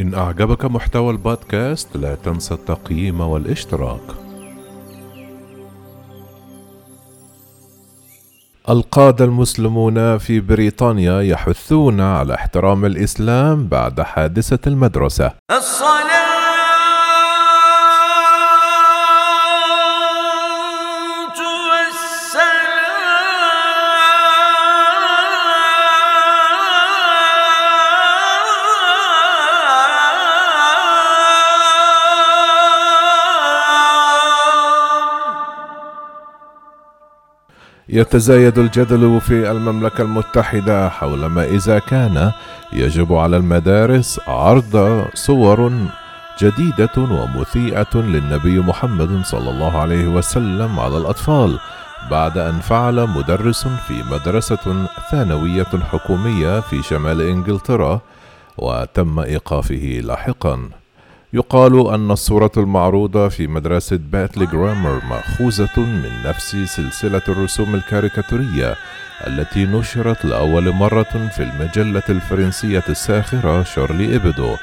إن أعجبك محتوى البودكاست لا تنسى التقييم والاشتراك. القادة المسلمون في بريطانيا يحثون على احترام الإسلام بعد حادثة المدرسة. الصلاة يتزايد الجدل في المملكة المتحدة حول ما إذا كان يجب على المدارس عرض صور جديدة ومثيئة للنبي محمد صلى الله عليه وسلم على الأطفال بعد أن فعل مدرس في مدرسة ثانوية حكومية في شمال إنجلترا وتم إيقافه لاحقا. يقال أن الصورة المعروضة في مدرسة باتلي جرامر مأخوذة من نفس سلسلة الرسوم الكاريكاتورية التي نشرت لأول مرة في المجلة الفرنسية الساخرة شارلي إبدو.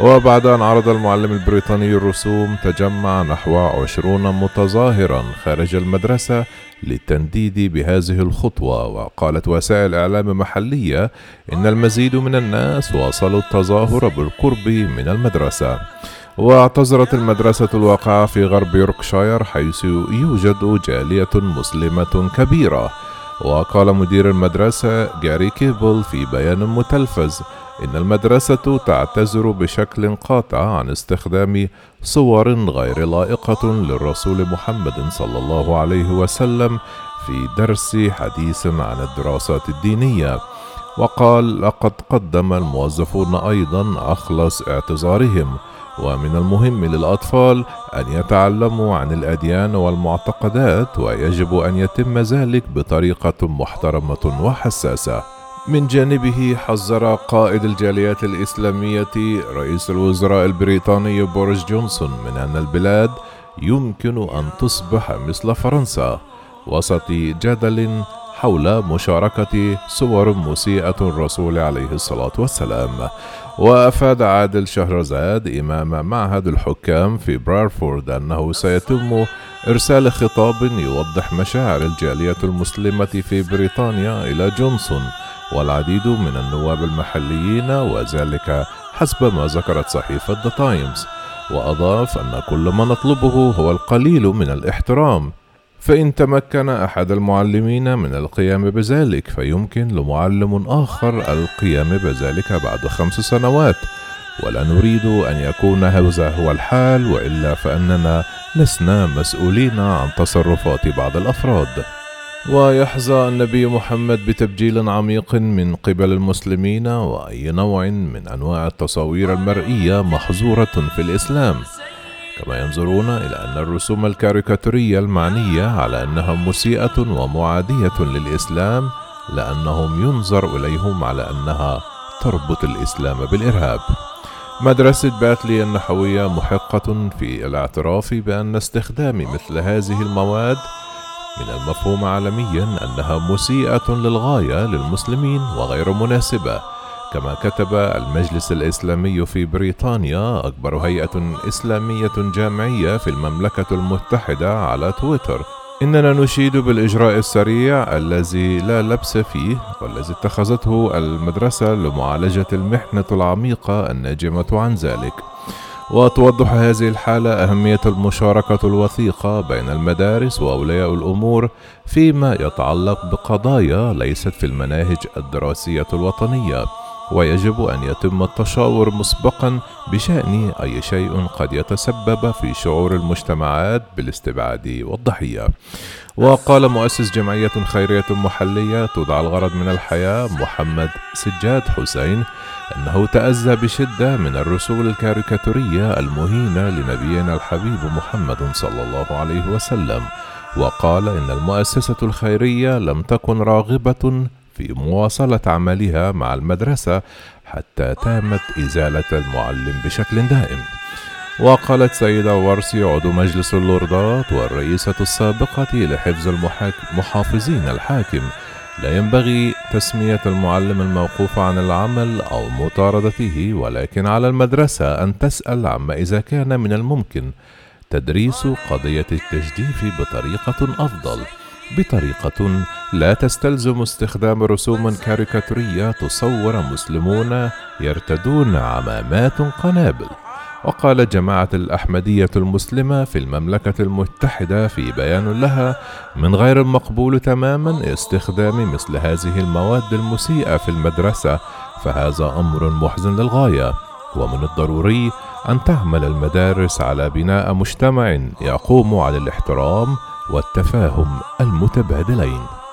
وبعد أن عرض المعلم البريطاني الرسوم تجمع نحو عشرون متظاهرا خارج المدرسة للتنديد بهذه الخطوة. وقالت وسائل إعلام محلية إن المزيد من الناس واصلوا التظاهر بالقرب من المدرسة. واعتذرت المدرسة الواقعة في غرب يوركشاير حيث يوجد جالية مسلمة كبيرة. وقال مدير المدرسة جاري كيبل في بيان متلفز إن المدرسة تعتذر بشكل قاطع عن استخدام صور غير لائقة للرسول محمد صلى الله عليه وسلم في درس حديث عن الدراسات الدينية. وقال لقد قدم الموظفون أيضا أخلص اعتذارهم. ومن المهم للأطفال أن يتعلموا عن الأديان والمعتقدات ويجب أن يتم ذلك بطريقة محترمة وحساسة. من جانبه حذر قائد الجاليات الإسلامية رئيس الوزراء البريطاني بوريس جونسون من أن البلاد يمكن أن تصبح مثل فرنسا وسط جدل حول مشاركة صور مسيئة الرسول عليه الصلاة والسلام. وأفاد عادل شهرزاد إمام معهد الحكام في برادفورد أنه سيتم إرسال خطاب يوضح مشاعر الجالية المسلمة في بريطانيا إلى جونسون والعديد من النواب المحليين وذلك حسب ما ذكرت صحيفة ذا تايمز وأضاف أن كل ما نطلبه هو القليل من الاحترام. فإن تمكن أحد المعلمين من القيام بذلك فيمكن لمعلم آخر القيام بذلك بعد خمس سنوات. ولا نريد أن يكون هذا هو الحال وإلا فإننا لسنا مسؤولين عن تصرفات بعض الأفراد. ويحظى النبي محمد بتبجيل عميق من قبل المسلمين وأي نوع من أنواع التصاوير المرئية محظورة في الإسلام. كما ينظرون إلى أن الرسوم الكاريكاتورية المعنية على أنها مسيئة ومعادية للإسلام لأنهم ينظر إليهم على أنها تربط الإسلام بالإرهاب. مدرسة باتلي النحوية محقة في الاعتراف بأن استخدام مثل هذه المواد من المفهوم عالميا أنها مسيئة للغاية للمسلمين وغير مناسبة كما كتب المجلس الإسلامي في بريطانيا أكبر هيئة إسلامية جامعية في المملكة المتحدة على تويتر. إننا نشيد بالإجراء السريع الذي لا لبس فيه والذي اتخذته المدرسة لمعالجة المحنة العميقة الناجمة عن ذلك. وتوضح هذه الحالة أهمية المشاركة الوثيقة بين المدارس وأولياء الأمور فيما يتعلق بقضايا ليست في المناهج الدراسية الوطنية. ويجب أن يتم التشاور مسبقا بشأن أي شيء قد يتسبب في شعور المجتمعات بالاستبعاد والضحية. وقال مؤسس جمعية خيرية محلية تدعى الغرض من الحياة محمد سجاد حسين أنه تأذى بشدة من الرسوم الكاريكاتورية المهينة لنبينا الحبيب محمد صلى الله عليه وسلم وقال إن المؤسسة الخيرية لم تكن راغبة في مواصلة عملها مع المدرسة حتى تامت إزالة المعلم بشكل دائم. وقالت سيدة ورسي عضو مجلس اللوردات والرئيسة السابقة لحفظ المحافظين الحاكم. لا ينبغي تسمية المعلم الموقوف عن العمل أو مطاردته ولكن على المدرسة أن تسأل عما إذا كان من الممكن. تدريس قضية التجديف بطريقة أفضل. بطريقة لا تستلزم استخدام رسوم كاريكاتورية تصور مسلمون يرتدون عمامات قنابل. وقال جماعة الأحمدية المسلمة في المملكة المتحدة في بيان لها من غير المقبول تماما استخدام مثل هذه المواد المسيئة في المدرسة فهذا أمر محزن للغاية. ومن الضروري أن تعمل المدارس على بناء مجتمع يقوم على الاحترام والتفاهم المتبادلين.